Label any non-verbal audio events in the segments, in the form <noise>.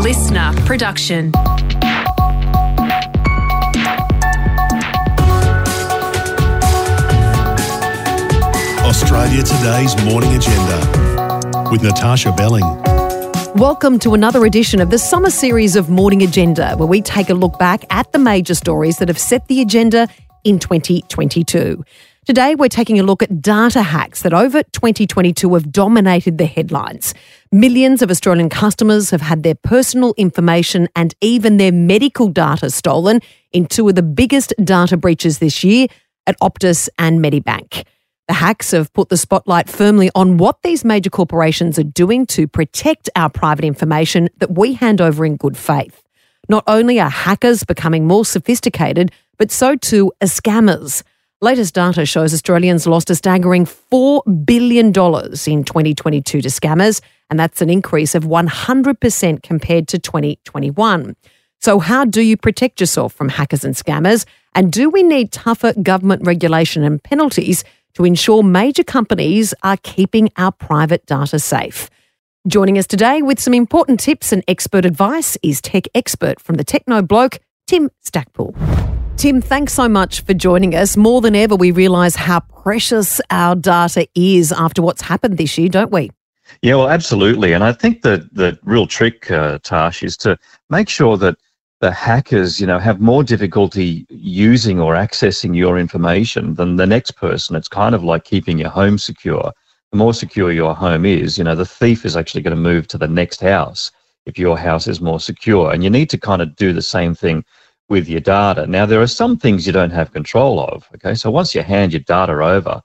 LiSTNR production. Australia Today's Morning Agenda with Natasha Belling. Welcome to another edition of the summer series of Morning Agenda, where we take a look back at the major stories that have set the agenda in 2022. Today, we're taking a look at data hacks that over 2022 have dominated the headlines. Millions of Australian customers have had their personal information and even their medical data stolen in two of the biggest data breaches this year at Optus and Medibank. The hacks have put the spotlight firmly on what these major corporations are doing to protect our private information that we hand over in good faith. Not only are hackers becoming more sophisticated, but so too are scammers. Latest data shows Australians lost a staggering $4 billion in 2022 to scammers, and that's an increase of 100% compared to 2021. So, how do you protect yourself from hackers and scammers? And do we need tougher government regulation and penalties to ensure major companies are keeping our private data safe. Joining us today with some important tips and expert advice is tech expert from the Techno Bloke, Tim Stackpool. Tim, thanks so much for joining us. More than ever, we realise how precious our data is after what's happened this year, don't we? Yeah, well, absolutely. And I think that the real trick, uh, Tash, is to make sure that the hackers, you know, have more difficulty using or accessing your information than the next person. It's kind of like keeping your home secure. The more secure your home is, you know, the thief is actually going to move to the next house if your house is more secure. And you need to kind of do the same thing with your data. Now, there are some things you don't have control of. Okay, so once you hand your data over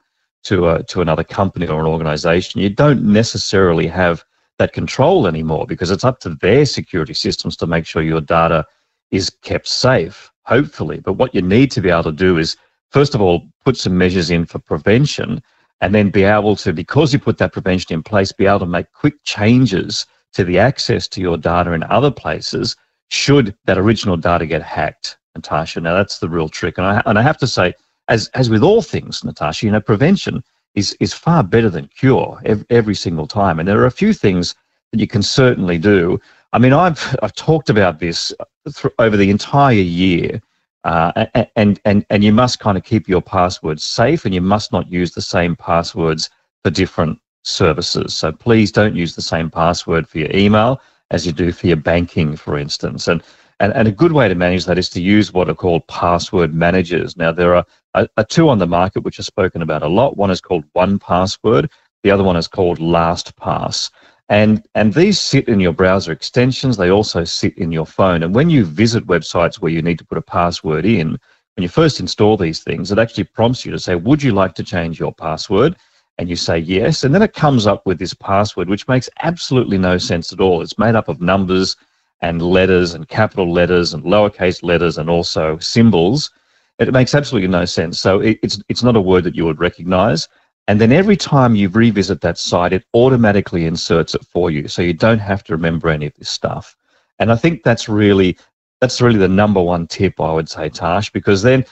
to a, to another company or an organization, you don't necessarily have that control anymore because it's up to their security systems to make sure your data is kept safe, hopefully. But what you need to be able to do is, first of all, put some measures in for prevention and then be able to, because you put that prevention in place, be able to make quick changes to the access to your data in other places should that original data get hacked, Natasha. Now, that's the real trick. And I, and I have to say, as, as with all things, Natasha, you know, prevention is, is far better than cure every, every single time. And there are a few things that you can certainly do. I mean, I've, I've talked about this th- over the entire year. Uh, and, and, and you must kind of keep your passwords safe and you must not use the same passwords for different services. So please don't use the same password for your email as you do for your banking, for instance. And, and, and a good way to manage that is to use what are called password managers. Now, there are, are two on the market which are spoken about a lot. One is called 1Password, the other one is called LastPass. And, and these sit in your browser extensions. They also sit in your phone. And when you visit websites where you need to put a password in, when you first install these things, it actually prompts you to say, Would you like to change your password? And you say yes. And then it comes up with this password, which makes absolutely no sense at all. It's made up of numbers and letters and capital letters and lowercase letters and also symbols. It makes absolutely no sense. So it, it's, it's not a word that you would recognize. And then every time you revisit that site, it automatically inserts it for you. So you don't have to remember any of this stuff. And I think that's really that's really the number one tip I would say, Tash, because then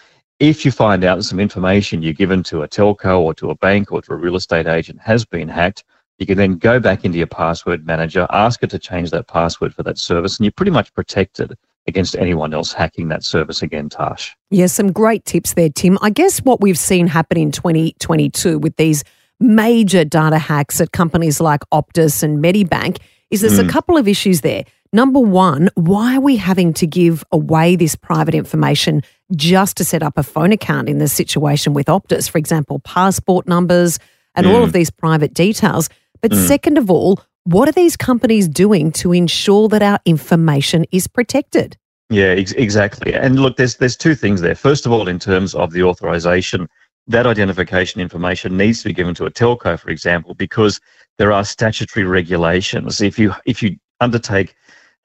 if you find out some information you're given to a telco or to a bank or to a real estate agent has been hacked, you can then go back into your password manager, ask it to change that password for that service, and you're pretty much protected against anyone else hacking that service again, Tash. Yeah, some great tips there, Tim. I guess what we've seen happen in 2022 with these major data hacks at companies like Optus and Medibank is there's mm. a couple of issues there. Number one, why are we having to give away this private information just to set up a phone account in this situation with Optus? For example, passport numbers and mm. all of these private details. But mm. second of all, what are these companies doing to ensure that our information is protected? Yeah, ex- exactly. And look, there's there's two things there. First of all, in terms of the authorization, that identification information needs to be given to a telco, for example, because there are statutory regulations. If you if you undertake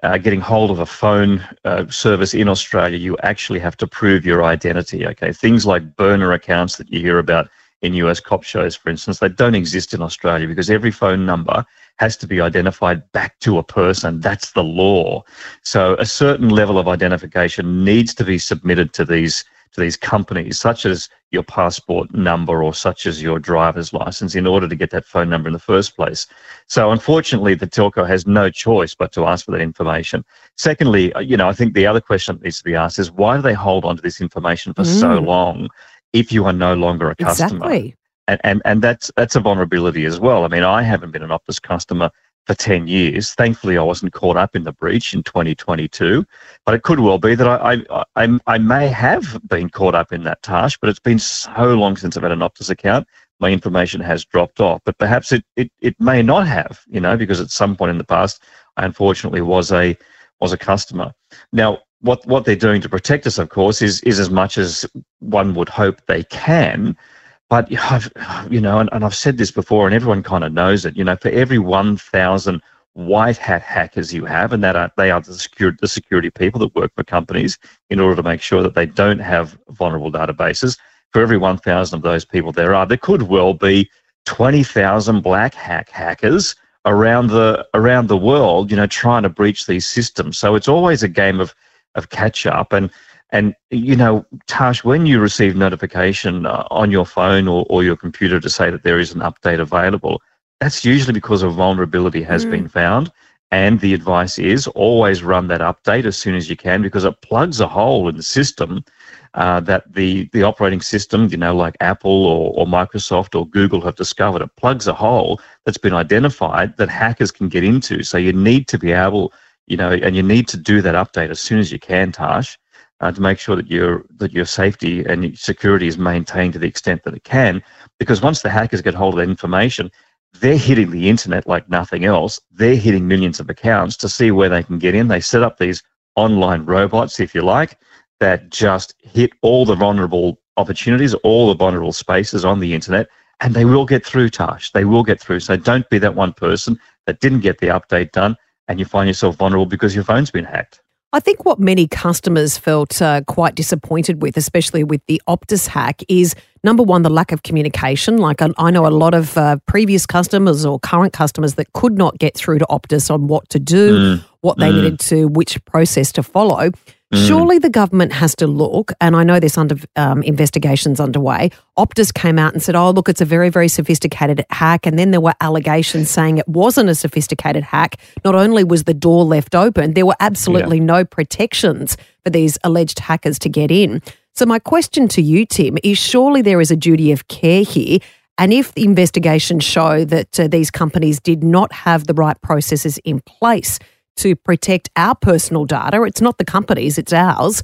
uh, getting hold of a phone uh, service in Australia, you actually have to prove your identity. Okay, things like burner accounts that you hear about in US cop shows, for instance, they don't exist in Australia because every phone number has to be identified back to a person. That's the law. So a certain level of identification needs to be submitted to these to these companies, such as your passport number or such as your driver's license, in order to get that phone number in the first place. So, unfortunately, the telco has no choice but to ask for that information. Secondly, uh, you know, I think the other question that needs to be asked is why do they hold on to this information for mm. so long if you are no longer a customer? Exactly. And, and, and that's, that's a vulnerability as well. I mean, I haven't been an Optus customer for 10 years. Thankfully, I wasn't caught up in the breach in 2022, but it could well be that I, I, I, I may have been caught up in that task, but it's been so long since I've had an Optus account, my information has dropped off. But perhaps it, it, it may not have, you know, because at some point in the past, I unfortunately was a, was a customer. Now, what, what they're doing to protect us, of course, is, is as much as one would hope they can but <laughs> I've, you know, and, and I've said this before, and everyone kind of knows it. You know, for every one thousand white hat hackers you have, and that are they are the security the security people that work for companies in order to make sure that they don't have vulnerable databases. For every one thousand of those people there are, there could well be twenty thousand black hack hackers around the around the world, you know, trying to breach these systems. So it's always a game of of catch up and and, you know, Tash, when you receive notification uh, on your phone or, or your computer to say that there is an update available, that's usually because a vulnerability has mm. been found. And the advice is always run that update as soon as you can because it plugs a hole in the system uh, that the, the operating system, you know, like Apple or, or Microsoft or Google have discovered. It plugs a hole that's been identified that hackers can get into. So you need to be able, you know, and you need to do that update as soon as you can, Tash uh, to make sure that your that your safety and security is maintained to the extent that it can. Because once the hackers get hold of that information, they're hitting the internet like nothing else. They're hitting millions of accounts to see where they can get in. They set up these online robots, if you like, that just hit all the vulnerable opportunities, all the vulnerable spaces on the internet, and they will get through, Tash. They will get through. So don't be that one person that didn't get the update done and you find yourself vulnerable because your phone's been hacked. I think what many customers felt uh, quite disappointed with, especially with the Optus hack, is number one, the lack of communication. Like I, I know a lot of uh, previous customers or current customers that could not get through to Optus on what to do, mm. what they mm. needed to, which process to follow. Mm. Surely the government has to look, and I know there's under um, investigations underway. Optus came out and said, "Oh, look, it's a very, very sophisticated hack," and then there were allegations saying it wasn't a sophisticated hack. Not only was the door left open, there were absolutely yeah. no protections for these alleged hackers to get in. So my question to you, Tim, is: Surely there is a duty of care here. And if the investigations show that uh, these companies did not have the right processes in place to protect our personal data. It's not the companies, it's ours.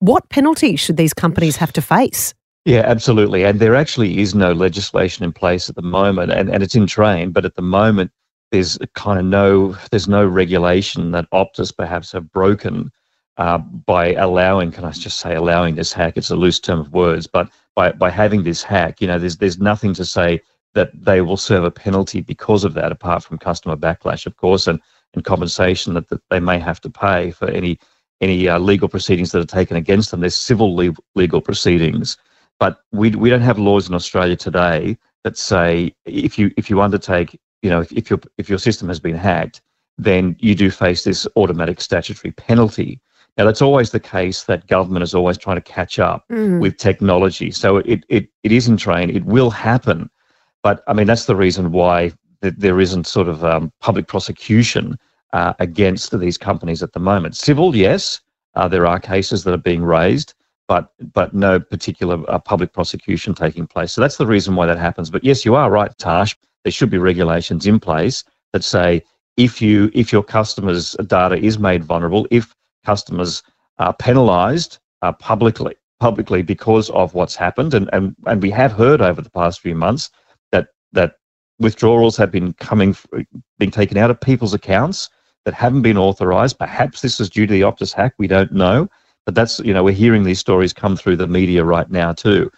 What penalties should these companies have to face? Yeah, absolutely. And there actually is no legislation in place at the moment, and, and it's in train, but at the moment, there's kind of no there's no regulation that Optus perhaps have broken uh, by allowing, can I just say, allowing this hack? It's a loose term of words, but by by having this hack, you know, there's there's nothing to say that they will serve a penalty because of that, apart from customer backlash, of course. And and compensation that, that they may have to pay for any any uh, legal proceedings that are taken against them. There's civil legal, legal proceedings, but we we don't have laws in Australia today that say if you if you undertake you know if, if your if your system has been hacked, then you do face this automatic statutory penalty. Now that's always the case that government is always trying to catch up mm. with technology. So it, it it is in train. It will happen. But I mean that's the reason why that there isn't sort of um, public prosecution uh, against these companies at the moment. Civil, yes, uh, there are cases that are being raised, but but no particular uh, public prosecution taking place. So that's the reason why that happens. But yes, you are right, Tash. There should be regulations in place that say if you if your customers' data is made vulnerable, if customers are penalised uh, publicly publicly because of what's happened, and, and and we have heard over the past few months that that withdrawals have been coming, being taken out of people's accounts that haven't been authorized. Perhaps this is due to the Optus hack. We don't know. But that's, you know, we're hearing these stories come through the media right now too.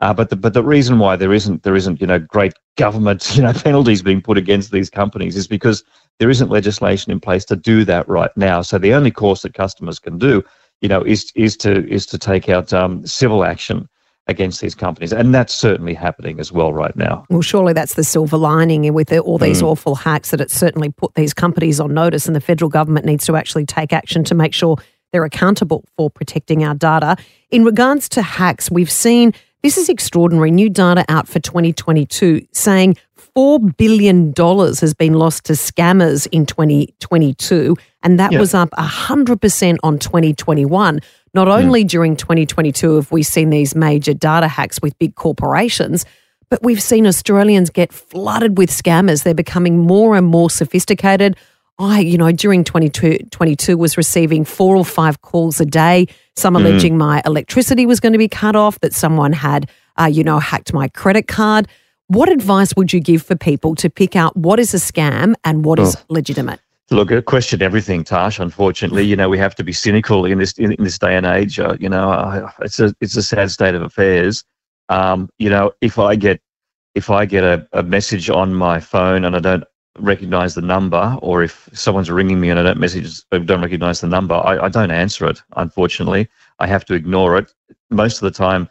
Uh, but the but the reason why there isn't there isn't you know great government <laughs> you know penalties being put against these companies is because there isn't legislation in place to do that right now. So the only course that customers can do, you know, is is to is to take out um, civil action against these companies. And that's certainly happening as well right now. Well, surely that's the silver lining with all these mm. awful hacks that it certainly put these companies on notice, and the federal government needs to actually take action to make sure they're accountable for protecting our data. In regards to hacks, we've seen this is extraordinary. New data out for 2022 saying $4 billion has been lost to scammers in 2022, and that was up 100% on 2021. Not only mm. during 2022 have we seen these major data hacks with big corporations, but we've seen Australians get flooded with scammers. They're becoming more and more sophisticated. I, you know, during 2022 was receiving four or five calls a day, some mm. alleging my electricity was going to be cut off, that someone had, uh, you know, hacked my credit card. What advice would you give for people to pick out what is a scam and what oh. is legitimate? Look, question everything, Tash. Unfortunately, you know we have to be cynical in this in, in this day and age. Uh, you know, uh, it's a it's a sad state of affairs. Um, you know, if I get if I get a, a message on my phone and I don't recognize the number, or if someone's ringing me and I don't message, don't recognize the number, I, I don't answer it. Unfortunately, I have to ignore it. Most of the time,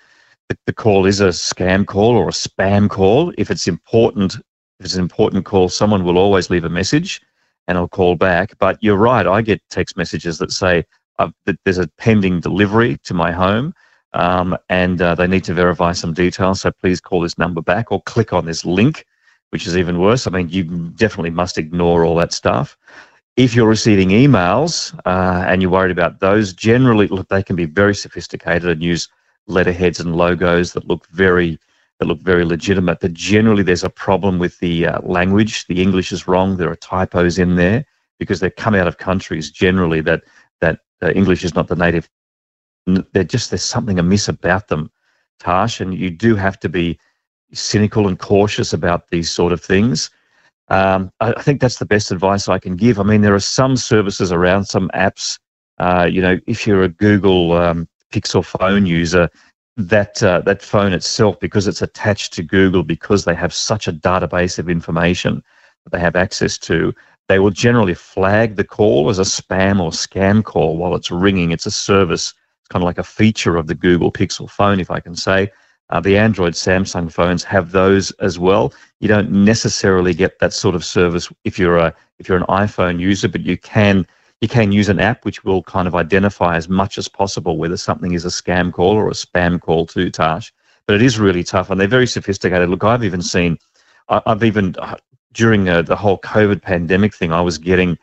the, the call is a scam call or a spam call. If it's important, if it's an important call, someone will always leave a message and I'll call back. But you're right, I get text messages that say that there's a pending delivery to my home um, and uh, they need to verify some details. So please call this number back or click on this link, which is even worse. I mean, you definitely must ignore all that stuff. If you're receiving emails uh, and you're worried about those, generally they can be very sophisticated and use letterheads and logos that look very that look very legitimate. But generally, there's a problem with the uh, language. The English is wrong. There are typos in there because they come out of countries generally that that uh, English is not the native. They're just there's something amiss about them, Tash, and you do have to be cynical and cautious about these sort of things. Um, I, I, think that's the best advice I can give. I mean, there are some services around, some apps. Uh, you know, if you're a Google um, Pixel phone user, that uh, that phone itself, because it's attached to Google, because they have such a database of information that they have access to, they will generally flag the call as a spam or scam call while it's ringing. It's a service, it's kind of like a feature of the Google Pixel phone, if I can say. Uh, the Android Samsung phones have those as well. You don't necessarily get that sort of service if you're a if you're an iPhone user, but you can you can use an app which will kind of identify as much as possible whether something is a scam call or a spam call to Tash. But it is really tough, and they're very sophisticated. Look, I've even seen, I've even uh, during uh, the whole COVID pandemic thing, I was getting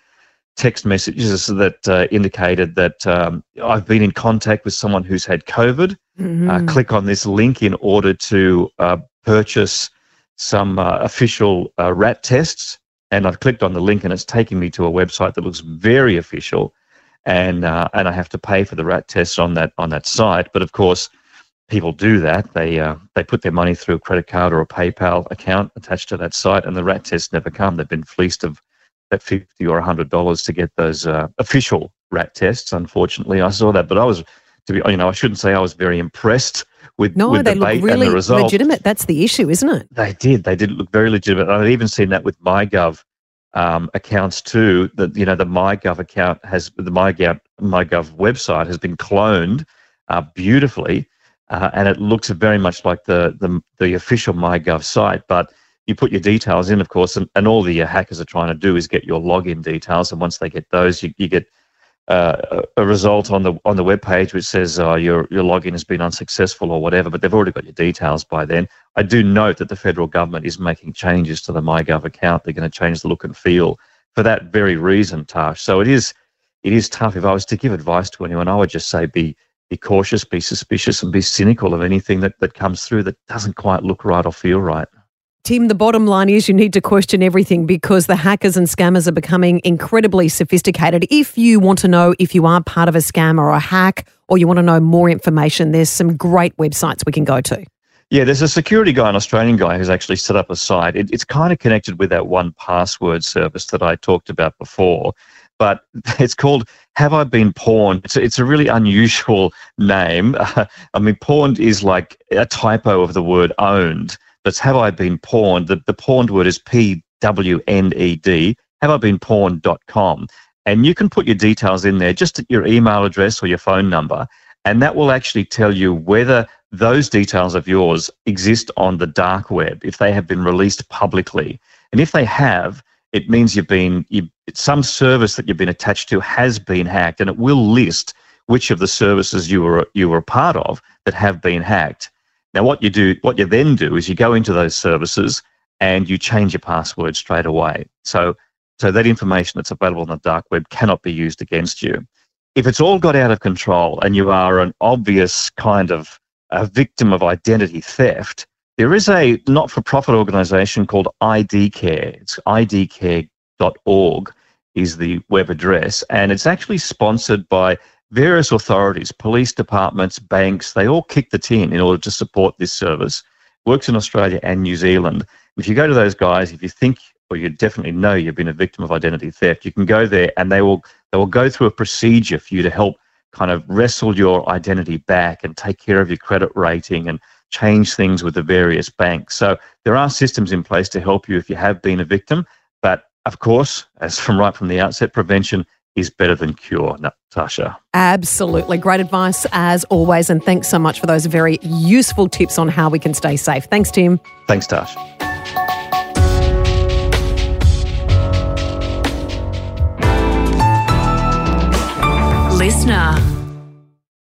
text messages that uh, indicated that um, I've been in contact with someone who's had COVID. Mm-hmm. Uh, click on this link in order to uh, purchase some uh, official rat tests and I've clicked on the link and it's taking me to a website that looks very official, and uh, and I have to pay for the rat tests on that on that site. But of course, people do that. They uh, they put their money through a credit card or a PayPal account attached to that site, and the rat tests never come. They've been fleeced of that fifty or hundred dollars to get those uh, official rat tests. Unfortunately, I saw that, but I was to be you know I shouldn't say I was very impressed with no, with they look really the legitimate. That's the issue, isn't it? They did. They did look very legitimate. I've even seen that with MyGov um, accounts too. That you know the MyGov account has the MyGov MyGov website has been cloned uh, beautifully, uh, and it looks very much like the, the the official MyGov site, but you put your details in, of course, and, and all the hackers are trying to do is get your login details. And once they get those, you, you get uh, a result on the on the web page which says uh, your your login has been unsuccessful or whatever, but they've already got your details by then. I do note that the federal government is making changes to the MyGov account. They're going to change the look and feel for that very reason, Tash. So it is it is tough. If I was to give advice to anyone, I would just say be be cautious, be suspicious, and be cynical of anything that, that comes through that doesn't quite look right or feel right. Tim, the bottom line is you need to question everything because the hackers and scammers are becoming incredibly sophisticated. If you want to know if you are part of a scam or a hack, or you want to know more information, there's some great websites we can go to. Yeah, there's a security guy, an Australian guy, who's actually set up a site. It, it's kind of connected with that 1Password service that I talked about before, but <laughs> it's called Have I Been Pwned? It's a, it's a really unusual <laughs> name. Uh, <laughs> I mean, pwned is like a typo of the word owned. That's have I been pwned? The, the pwned word is P W N E D. Have I been pwned.com. And you can put your details in there, just your email address or your phone number, and that will actually tell you whether those details of yours exist on the dark web, if they have been released publicly. And if they have, it means you've been, you, some service that you've been attached to has been hacked, and it will list which of the services you were you were a part of that have been hacked. Now, what you do, what you then do, is you go into those services and you change your password straight away. So, so that information that's available on the dark web cannot be used against you. If it's all got out of control and you are an obvious kind of a victim of identity theft, there is a not-for-profit organisation called ID Care. It's idcare.org is the web address, and it's actually sponsored by various authorities, police departments, banks. They all kick the tin in order to support this service. Works in Australia and New Zealand. If you go to those guys, if you think or you definitely know you've been a victim of identity theft, you can go there and they will they will go through a procedure for you to help kind of wrestle your identity back and take care of your credit rating and change things with the various banks. So there are systems in place to help you if you have been a victim. But of course, as from right from the outset, prevention is better than cure, Natasha. Absolutely. Great advice as always. And thanks so much for those very useful tips on how we can stay safe. Thanks, Tim. Thanks, Tash. LiSTNR.